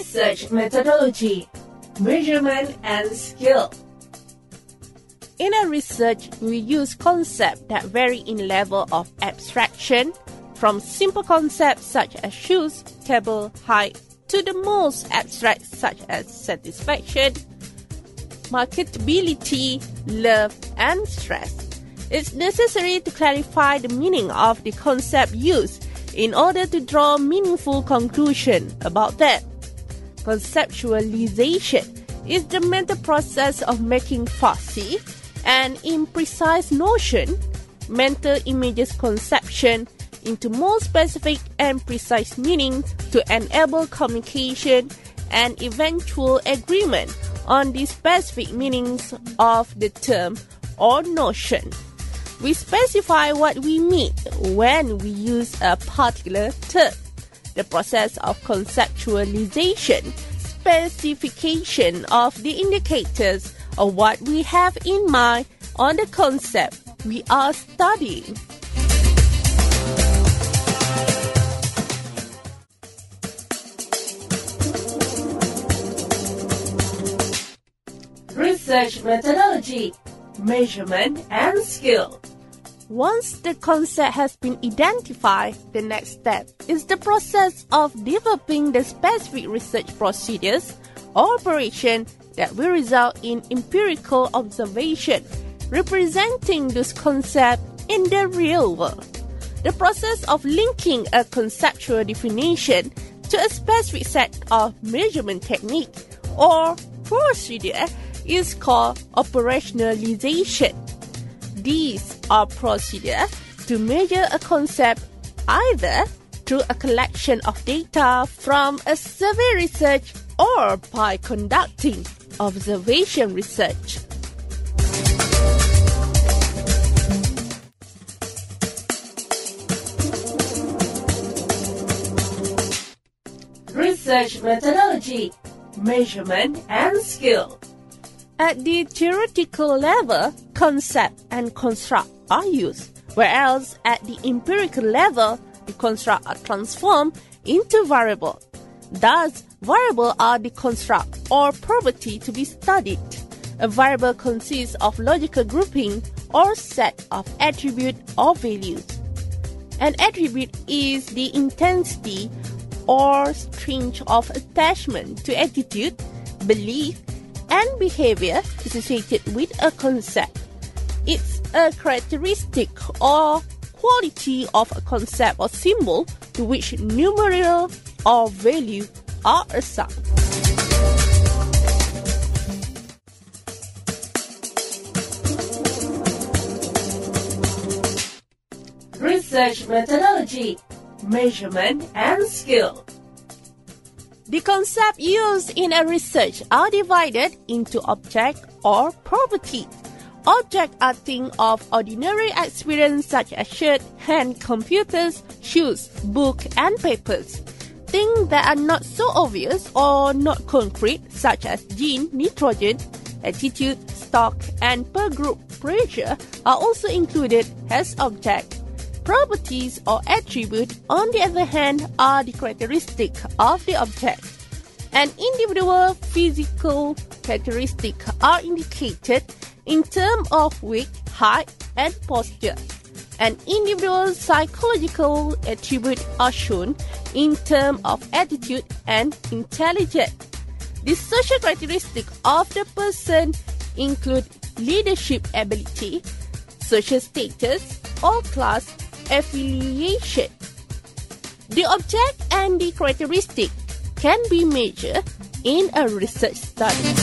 Research methodology, measurement and scale. In a research, we use concepts that vary in level of abstraction, from simple concepts such as shoes, table, height, to the most abstract such as satisfaction, marketability, love, and stress. It's necessary to clarify the meaning of the concept used in order to draw meaningful conclusion about that. Conceptualization is the mental process of making fuzzy and imprecise notion, mental images conception into more specific and precise meanings to enable communication and eventual agreement on the specific meanings of the term or notion. We specify what we mean when we use a particular term. The process of conceptualization, specification of the indicators of what we have in mind on the concept we are studying. Research methodology, measurement and scale. Once the concept has been identified, the next step is the process of developing the specific research procedures or operation that will result in empirical observation representing this concept in the real world. The process of linking a conceptual definition to a specific set of measurement technique or procedure is called operationalization. These are procedures to measure a concept either through a collection of data from a survey research or by conducting observation research. Research methodology, measurement and scale. At the theoretical level, concept and construct are used, whereas at the empirical level, the construct are transformed into variable. Thus, variable are the construct or property to be studied. A variable consists of logical grouping or set of attribute or values. An attribute is the intensity or strength of attachment to attitude, belief, and behavior associated with a concept. It's a characteristic or quality of a concept or symbol to which numerical or value are assigned. Research methodology, measurement and scale. The concepts used in a research are divided into object or properties. Objects are things of ordinary experience such as shirt, hand, computers, shoes, book, and papers. Things that are not so obvious or not concrete such as gene, nitrogen, attitude, stock, and per group pressure are also included as objects. Properties or attributes, on the other hand, are the characteristic of the object. An individual physical characteristic are indicated in terms of weight, height, and posture. An individual psychological attributes are shown in terms of attitude and intelligence. The social characteristic of the person include leadership ability, social status, or class affiliation. The object and the characteristic can be measured in a research study.